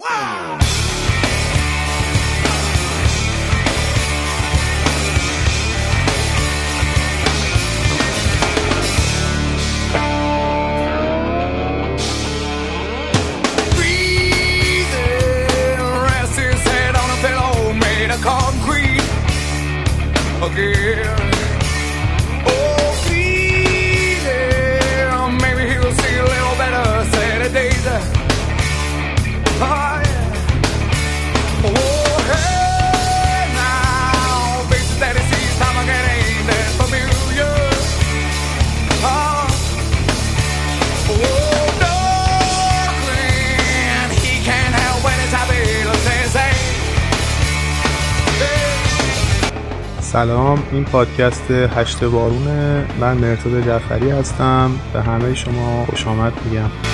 Wow! سلام این پادکست هشت بارونه. من مرتضی جعفری هستم. به همه شما خوش آمد میگم.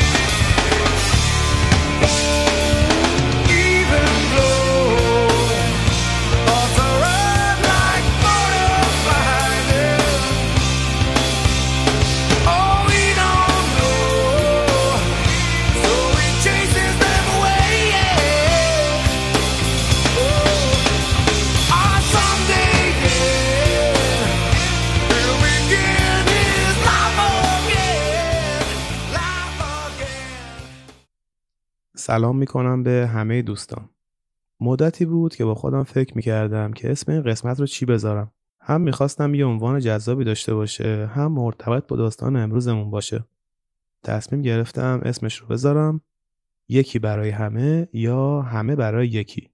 سلام می‌کنم به همه دوستان. مدتی بود که با خودم فکر می‌کردم که اسم این قسمت رو چی بذارم. هم می‌خواستم یه عنوان جذابی داشته باشه هم مرتبط با داستان امروزمون باشه. تصمیم گرفتم اسمش رو بذارم. یکی برای همه یا همه برای یکی.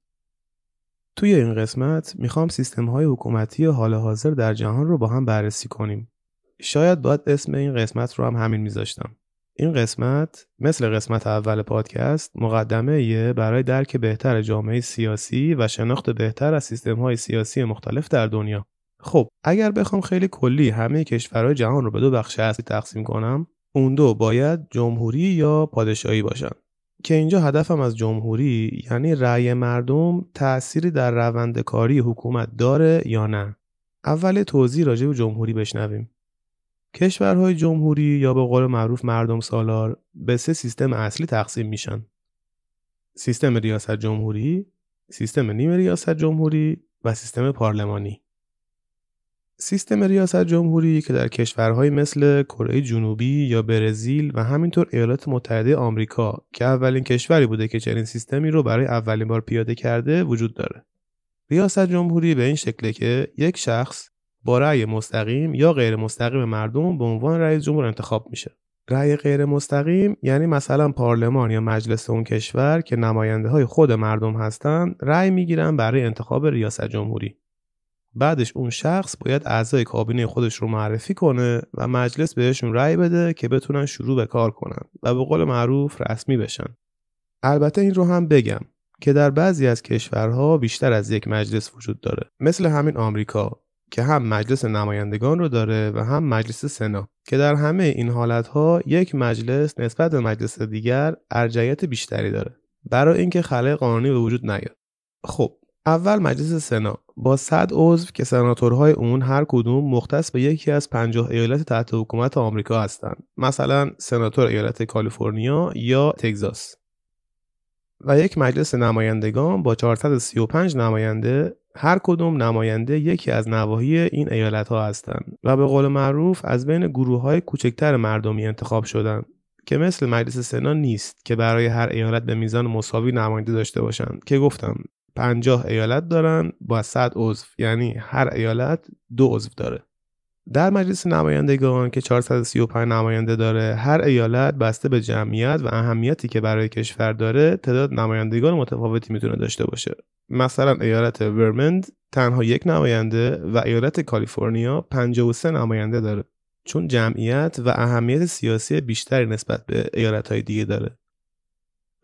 توی این قسمت می‌خوام سیستم های حکومتی حال حاضر در جهان رو با هم بررسی کنیم. شاید باید اسم این قسمت رو هم همین میذاشتم. این قسمت مثل قسمت اول پادکست مقدمه یه برای درک بهتر جامعه سیاسی و شناخت بهتر از سیستم های سیاسی مختلف در دنیا. خب اگر بخوام خیلی کلی همه کشورهای جهان رو به دو بخش اصلی تقسیم کنم اون دو باید جمهوری یا پادشاهی باشن. که اینجا هدفم از جمهوری یعنی رأی مردم تأثیری در روند کاری حکومت داره یا نه. اول توضیح راجع به جمهوری بشنویم. کشورهای جمهوری یا به قول معروف مردم سالار به سه سیستم اصلی تقسیم میشن. سیستم ریاست جمهوری، سیستم نیم ریاست جمهوری و سیستم پارلمانی. سیستم ریاست جمهوری که در کشورهای مثل کره جنوبی یا برزیل و همینطور ایالات متحده آمریکا که اولین کشوری بوده که چنین سیستمی رو برای اولین بار پیاده کرده وجود داره. ریاست جمهوری به این شکله که یک شخص با رأی مستقیم یا غیر مستقیم مردم به عنوان رئیس جمهور انتخاب میشه. رأی غیر مستقیم یعنی مثلا پارلمان یا مجلس اون کشور که نماینده های خود مردم هستند رأی می‌گیرن برای انتخاب ریاست جمهوری. بعدش اون شخص باید اعضای کابینه خودش رو معرفی کنه و مجلس بهشون رأی بده که بتونن شروع به کار کنن و به قول معروف رسمی بشن. البته این رو هم بگم که در بعضی از کشورها بیشتر از یک مجلس وجود داره. مثل همین آمریکا. که هم مجلس نمایندگان رو داره و هم مجلس سنا که در همه این حالتها یک مجلس نسبت به مجلس دیگر ارجعیت بیشتری داره برای اینکه خلای قانونی به وجود نیاد. خب اول مجلس سنا. با 100 عضو که سناتورهای اون هر کدوم مختص به یکی از 50 ایالت تحت حکومت آمریکا هستند. مثلا سناتور ایالت کالیفرنیا یا تگزاس. و یک مجلس نمایندگان با 435 نماینده هر کدوم نماینده یکی از نواحی این ایالت ها هستند و به قول معروف از بین گروه های کوچکتر مردمی انتخاب شدند که مثل مجلس سنا نیست که برای هر ایالت به میزان مساوی نماینده داشته باشند که گفتم 50 ایالت دارن با 100 عضو یعنی هر ایالت دو عضو داره. در مجلس نمایندگان که 435 نماینده داره هر ایالت بسته به جمعیت و اهمیتی که برای کشور داره تعداد نمایندگان متفاوتی می‌تونه داشته باشه. مثلا ایالت ورمند تنها یک نماینده و ایالت کالیفرنیا 53 نماینده داره. چون جمعیت و اهمیت سیاسی بیشتری نسبت به ایالت های دیگه داره.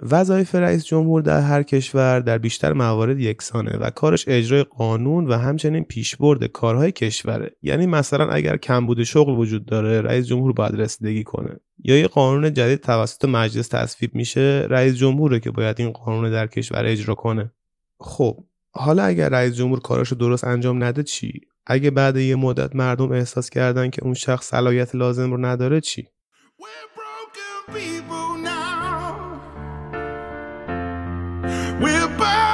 وظایف رئیس جمهور در هر کشور در بیشتر موارد یکسانه و کارش اجرای قانون و همچنین پیشبرد کارهای کشوره. یعنی مثلا اگر کمبود شغل وجود داره رئیس جمهور باید رسیدگی کنه. یا یه قانون جدید توسط مجلس تصویب میشه رئیس جمهوره که باید این قانون در کشور اجرا کنه. خب حالا اگر رئیس جمهور کاراشو درست انجام نده چی؟ اگه بعد یه مدت مردم احساس کردن که اون شخص صلاحیت لازم رو نداره چی؟ burn.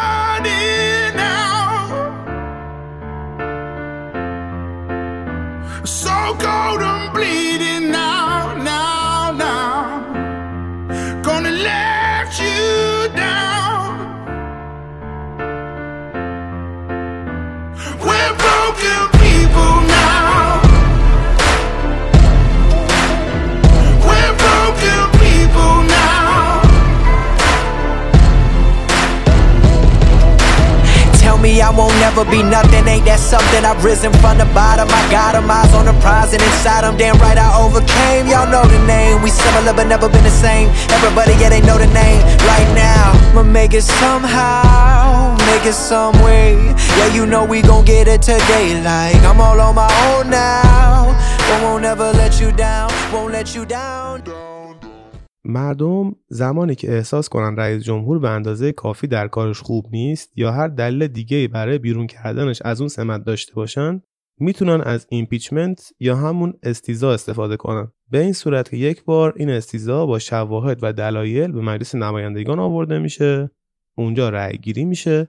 Won't never be nothing, ain't that something? I've risen from the bottom, I got 'em, eyes on the prize, and inside 'em, damn right I overcame. Y'all know the name, we similar but never been the same. Everybody, yeah, they know the name right now. I'ma make it somehow, make it some way. Yeah, you know we gon' get it today, like I'm all on my own now. But won't ever let you down, won't let you down. مردم زمانی که احساس کنن رئیس جمهور به اندازه کافی در کارش خوب نیست یا هر دلیل دیگه برای بیرون کردنش از اون سمت داشته باشن می‌تونن از impeachment یا همون استیضاح استفاده کنن. به این صورت که یک بار این استیضاح با شواهد و دلایل به مجلس نمایندگان آورده میشه اونجا رأی گیری میشه.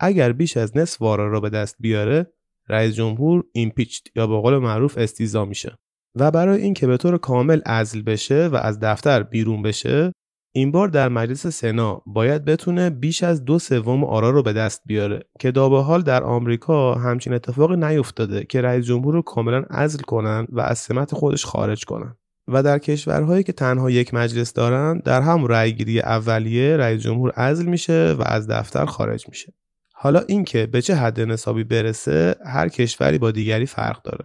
اگر بیش از نصف آرا را به دست بیاره رئیس جمهور impeached یا به قول معروف استیضاح میشه. و برای اینکه به طور کامل عزل بشه و از دفتر بیرون بشه این بار در مجلس سنا باید بتونه بیش از دو سوم آرا رو به دست بیاره که تا به حال در آمریکا همچین اتفاقی نیفتاده که رئیس جمهور رو کاملا عزل کنن و از سمت خودش خارج کنن. و در کشورهایی که تنها یک مجلس دارن در هم رأیگیری اولیه رئیس جمهور عزل میشه و از دفتر خارج میشه. حالا اینکه به چه حد نصابی برسه هر کشوری با دیگری فرق داره.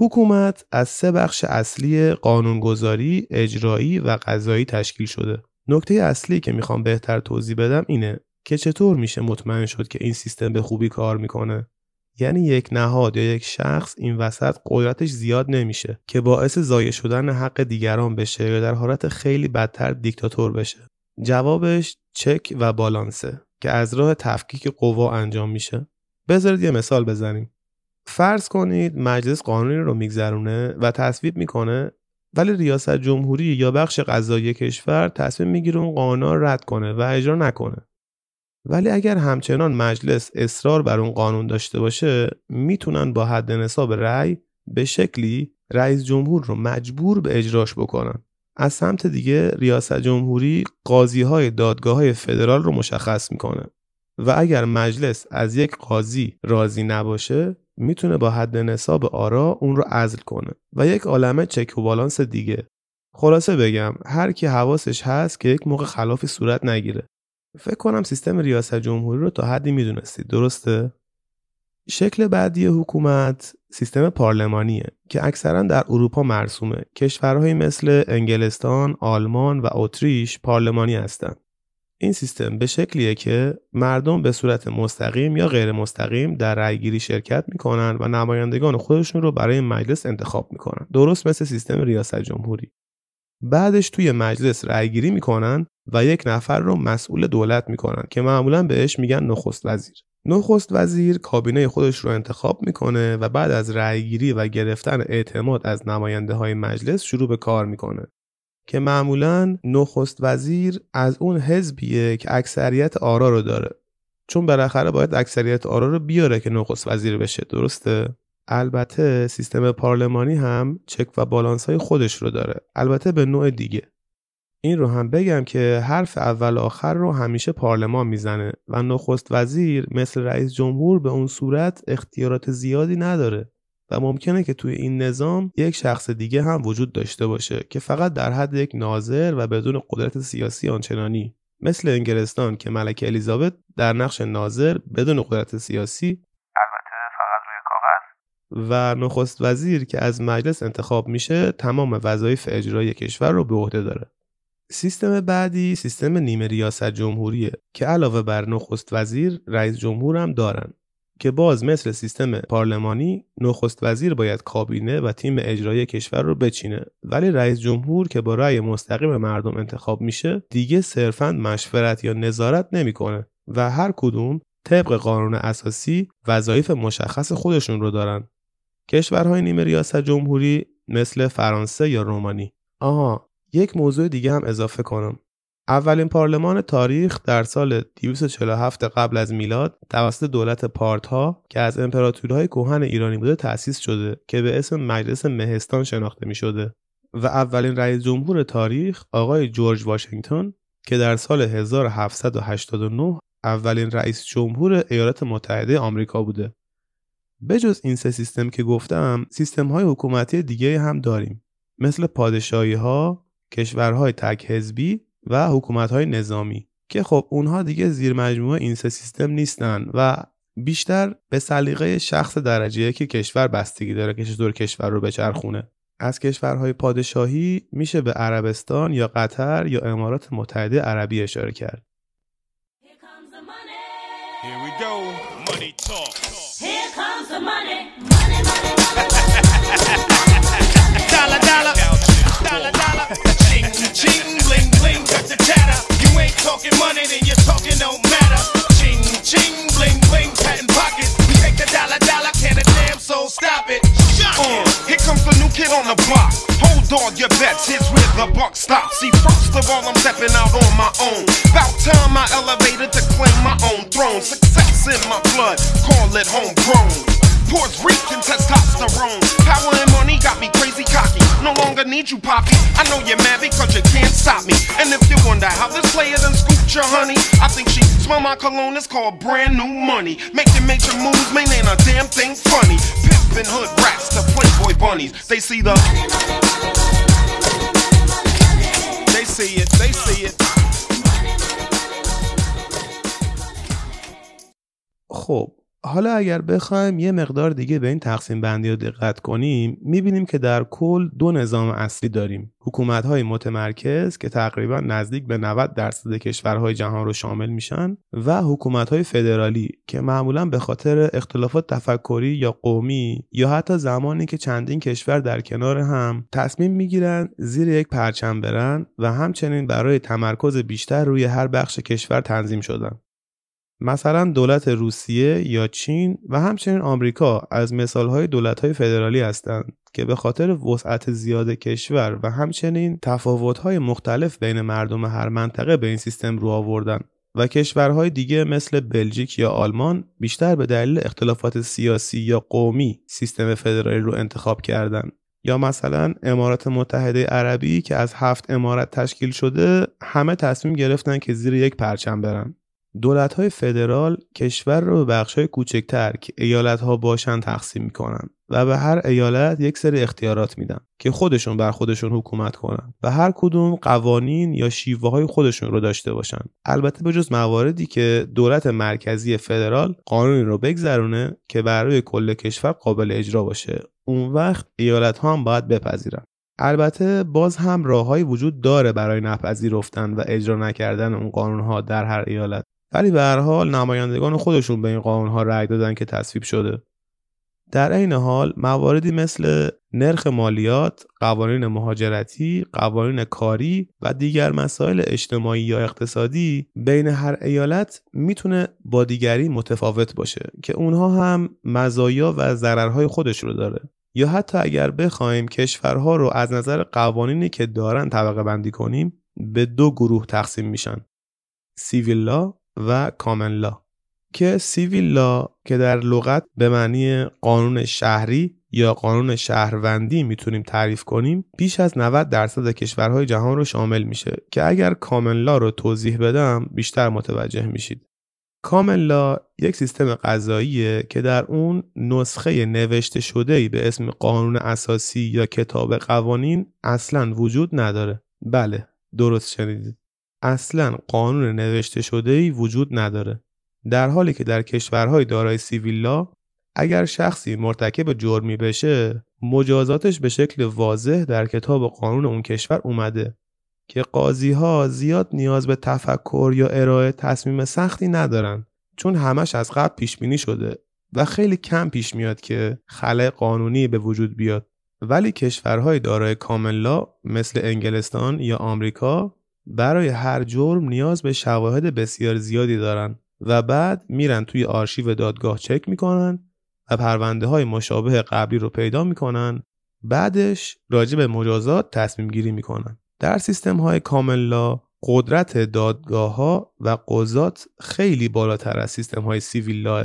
حکومت از سه بخش اصلی قانونگذاری، اجرایی و قضایی تشکیل شده. نکته اصلی که می‌خوام بهتر توضیح بدم اینه که چطور میشه مطمئن شد که این سیستم به خوبی کار می‌کنه. یعنی یک نهاد یا یک شخص این وسط قدرتش زیاد نمیشه که باعث ضایع شدن حق دیگران بشه یا در حالت خیلی بدتر دیکتاتور بشه. جوابش چک و بالانسه که از راه تفکیک قوا انجام میشه. بذارید یه مثال بزنیم. فرض کنید مجلس قانونی رو میگذرونه و تصویب می‌کنه ولی ریاست جمهوری یا بخش قضایی کشور تصمیم می‌گیره اون قانون رد کنه و اجرا نکنه. ولی اگر همچنان مجلس اصرار بر اون قانون داشته باشه می‌تونن با حد نصاب رأی به شکلی رئیس جمهور رو مجبور به اجراش بکنن. از سمت دیگه ریاست جمهوری قاضی های دادگاه های فدرال رو مشخص می‌کنه. و اگر مجلس از یک قاضی راضی نباشه می‌تونه با حد نصاب آرا اون رو عزل کنه و یک عالمه چک و بالانس دیگه. خلاصه بگم هر کی حواسش هست که یک موقع خلافی صورت نگیره. فکر کنم سیستم ریاست جمهوری رو تا حدی می‌دونستید. درسته؟ شکل بعدی حکومت سیستم پارلمانیه که اکثرا در اروپا مرسومه. کشورهایی مثل انگلستان، آلمان و اتریش پارلمانی هستند این سیستم به شکلیه که مردم به صورت مستقیم یا غیر مستقیم در رأیگیری شرکت می‌کنن و نمایندگان خودشون رو برای مجلس انتخاب می‌کنن. درست مثل سیستم ریاست جمهوری. بعدش توی مجلس رأیگیری می‌کنن و یک نفر رو مسئول دولت می‌کنن که معمولا بهش میگن نخست وزیر. نخست وزیر کابینه خودش رو انتخاب می‌کنه و بعد از رأیگیری و گرفتن اعتماد از نماینده های مجلس شروع به کار می‌کنه. که معمولا نخست وزیر از اون حزبیه که اکثریت آرا رو داره. چون بالاخره باید اکثریت آرا رو بیاره که نخست وزیر بشه درسته؟ البته سیستم پارلمانی هم چک و بالانس های خودش رو داره. البته به نوع دیگه. این رو هم بگم که حرف اول آخر رو همیشه پارلمان می‌زنه و نخست وزیر مثل رئیس جمهور به اون صورت اختیارات زیادی نداره. و ممکنه که توی این نظام یک شخص دیگه هم وجود داشته باشه که فقط در حد یک ناظر و بدون قدرت سیاسی آنچنانی. مثل انگلستان که ملکه الیزابت در نقش ناظر بدون قدرت سیاسی البته فقط روی کاغذ. و نخست وزیر که از مجلس انتخاب میشه تمام وظایف اجرایی کشور رو به عهده داره. سیستم بعدی سیستم نیمه ریاست جمهوریه که علاوه بر نخست وزیر رئیس جمهور هم دارن. که باز مثل سیستم پارلمانی نخست وزیر باید کابینه و تیم اجرایی کشور رو بچینه. ولی رئیس جمهور که با رأی مستقیم مردم انتخاب میشه دیگه صرفا مشورت یا نظارت نمی‌کنه و هر کدوم طبق قانون اساسی وظایف مشخص خودشون رو دارن. کشورهای نیمه ریاست جمهوری مثل فرانسه یا رومانی. آها یک موضوع دیگه هم اضافه کنم. اولین پارلمان تاریخ در سال 247 قبل از میلاد توسط دولت پارتها که از امپراتوریهای کهن ایرانی بوده تأسیس شده که به اسم مجلس مهستان شناخته می شده و اولین رئیس جمهور تاریخ آقای جورج واشنگتن که در سال 1789 اولین رئیس جمهور ایالات متحده آمریکا بوده. بجز این سه سیستم که گفتم سیستم های حکومتی دیگه هم داریم مثل پادشاهی ها، کشورهای تک حزبی و حکومت های نظامی که خب اونها دیگه زیر مجموعه این سه سیستم نیستن و بیشتر به سلیقه شخص درجه که کشور بستگی داره که چطور کشور رو بچرخونه. از کشورهای پادشاهی میشه به عربستان یا قطر یا امارات متحده عربی اشاره کرد. Uh, Success in my blood, call it homegrown. Puerto Rican testosterone. Power and money got me crazy cocky. No longer need you, Poppy. I know you're mad because you can't stop me. And if you wonder how this player done scooped your honey, I think she smell my cologne. It's called brand new money. Making major moves, man, ain't a damn thing funny. Pimpin' hood rats to Playboy bunnies. They see the. They see it, they see it. خب حالا اگر بخوایم یه مقدار دیگه به این تقسیم بندی رو دقت کنیم می‌بینیم که در کل دو نظام اصلی داریم. حکومت های متمرکز که تقریبا نزدیک به 90 درصد کشورهای جهان رو شامل میشن و حکومت های فدرالی که معمولا به خاطر اختلافات تفکری یا قومی یا حتی زمانی که چندین کشور در کنار هم تصمیم می‌گیرن زیر یک پرچم برن و همچنین برای تمرکز بیشتر روی هر بخش کشور تنظیم شدن. مثلا دولت روسیه یا چین و همچنین آمریکا از مثالهای دولتهای فدرالی هستند که به خاطر وسعت زیاد کشور و همچنین تفاوتهای مختلف بین مردم هر منطقه به این سیستم رو آوردن و کشورهای دیگه مثل بلژیک یا آلمان بیشتر به دلیل اختلافات سیاسی یا قومی سیستم فدرالی رو انتخاب کردند. یا مثلا امارات متحده عربی که از هفت امارت تشکیل شده همه تصمیم گرفتن که زیر یک پرچم برن دولت های فدرال کشور رو به بخش های کوچکتر که ایالت ها باشن تقسیم می‌کنن و به هر ایالت یک سری اختیارات میدن که خودشون بر خودشون حکومت کنن و هر کدوم قوانین یا شیوه های خودشون رو داشته باشن. البته به جز مواردی که دولت مرکزی فدرال قانونی رو بگذرونه که برای کل کشور قابل اجرا باشه. اون وقت ایالت ها هم باید بپذیرن. البته باز هم راههایی وجود داره برای نپذیرفتن و اجرا نکردن اون قانون ها در هر ایالت. ولی به هر حال نمایندگان خودشون به این قانون ها رأی دادن که تصویب شده. در عین حال مواردی مثل نرخ مالیات، قوانین مهاجرتی، قوانین کاری و دیگر مسائل اجتماعی یا اقتصادی بین هر ایالت می‌تونه با دیگری متفاوت باشه که اونها هم مزایا و ضررهای خودش رو داره. یا حتی اگر بخوایم کشورها رو از نظر قوانینی که دارن طبقه بندی کنیم به دو گروه تقسیم میشن. سیویل و کامن که سیویل لا که در لغت به معنی قانون شهری یا قانون شهروندی می‌تونیم تعریف کنیم بیش از 90 درصد کشورهای جهان رو شامل میشه که اگر کامن لا رو توضیح بدم بیشتر متوجه میشید. کامن لا یک سیستم قضاییه که در اون نسخه نوشته شده ای به اسم قانون اساسی یا کتاب قوانین اصلا وجود نداره. بله درست شنیدید. اصلا قانون نوشته شده ای وجود نداره. در حالی که در کشورهای دارای سیویلا اگر شخصی مرتکب جرمی بشه مجازاتش به شکل واضح در کتاب قانون اون کشور اومده که قاضی ها زیاد نیاز به تفکر یا ارائه تصمیم سختی ندارن چون همش از قبل پیش بینی شده و خیلی کم پیش میاد که خلع قانونی به وجود بیاد. ولی کشورهای دارای کاملا مثل انگلستان یا آمریکا برای هر جرم نیاز به شواهد بسیار زیادی دارن و بعد میرن توی آرشیو دادگاه چک می‌کنن و پرونده های مشابه قبلی رو پیدا می‌کنن. بعدش راجع به مجازات تصمیم گیری می‌کنن. در سیستم های کاملا قدرت دادگاه ها و قضات خیلی بالاتر از سیستم های سیویل لاه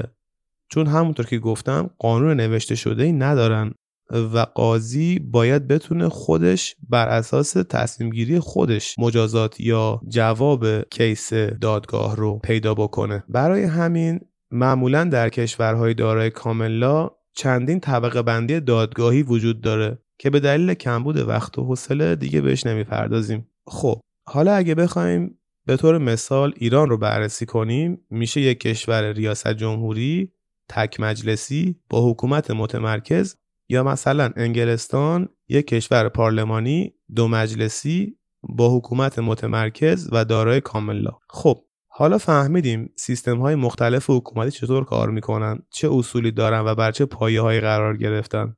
چون همونطور که گفتم قانون نوشته شده ای ندارن. و قاضی باید بتونه خودش بر اساس تصمیم گیری خودش مجازات یا جواب کیس دادگاه رو پیدا بکنه. برای همین معمولا در کشورهای دارای کاملا چندین طبقه بندی دادگاهی وجود داره که به دلیل کمبود وقت و حوصله دیگه بهش نمی‌پردازیم. خب حالا اگه بخوایم به طور مثال ایران رو بررسی کنیم میشه یک کشور ریاست جمهوری تک مجلسی با حکومت متمرکز یا مثلا انگلستان یک کشور پارلمانی دو مجلسی با حکومت متمرکز و دارای کاملا خب حالا فهمیدیم سیستم های مختلف حکومتی چطور کار می‌کنن چه اصولی دارن و بر چه پایه قرار گرفتن.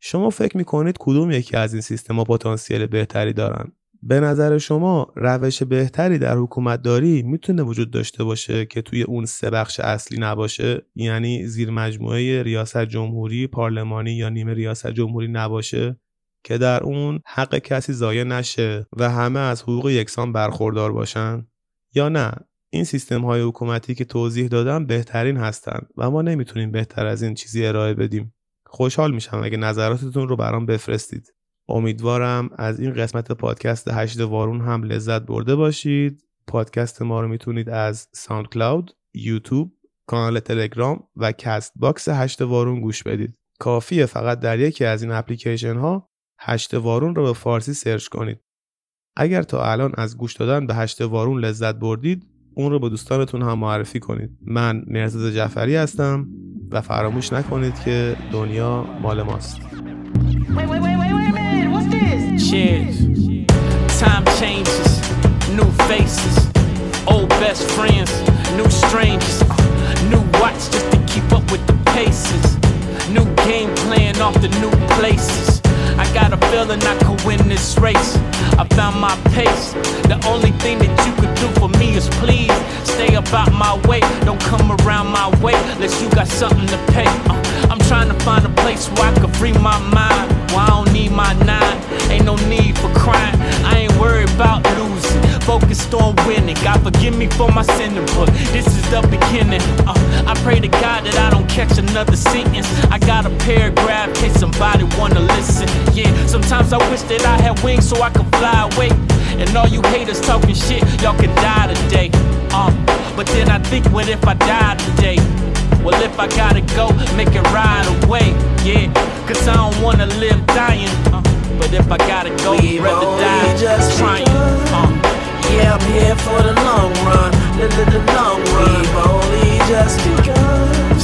شما فکر می‌کنید کدوم یکی از این سیستم ها پتانسیل بهتری دارن؟ به نظر شما روش بهتری در حکومت داری می‌تونه وجود داشته باشه که توی اون سه بخش اصلی نباشه؟ یعنی زیر مجموعه ریاست جمهوری پارلمانی یا نیمه ریاست جمهوری نباشه؟ که در اون حق کسی ضایع نشه و همه از حقوق یکسان برخوردار باشن؟ یا نه؟ این سیستم های حکومتی که توضیح دادم بهترین هستند و ما نمی‌تونیم بهتر از این چیزی ارائه بدیم. خوشحال میشم اگه نظراتتون رو برام بفرستید. امیدوارم از این قسمت پادکست هشت وارون هم لذت برده باشید. پادکست ما رو می‌تونید از SoundCloud یوتیوب کانال تلگرام و Castbox هشت وارون گوش بدید. کافیه فقط در یکی از این اپلیکیشن ها هشت وارون رو به فارسی سرچ کنید. اگر تا الان از گوش دادن به هشت وارون لذت بردید اون رو به دوستانتون هم معرفی کنید. من مرزد جعفری هستم و فراموش نکنید که دنیا مال ماست. Cheers. Time changes, new faces, old best friends, new strangers, uh, new watch just to keep up with the paces, new game plan off the new places. I got a feeling I could win this race. I found my pace. The only thing that you could do for me is please stay about my way. Don't come around my way unless you got something to pay. Uh, I'm trying to find a place where I can free my mind. I don't need my nine. Ain't no need for crying. I ain't worried about losing. Focused on winning. God forgive me for my sinning, but this is the beginning. Uh, I pray to God that I don't catch another sentence. I got a paragraph in case somebody wanna listen. Yeah, sometimes I wish that I had wings so I could fly away. And all you haters talking shit, y'all could die today. Uh, but then I think, what if I die today? Well, if I gotta go, make it right away. Yeah, cause I don't wanna live dying. Uh, but if I gotta go, We've rather die just trying. Uh, Yeah, I'm here for the long run, the, the, the long run. We've only just begun.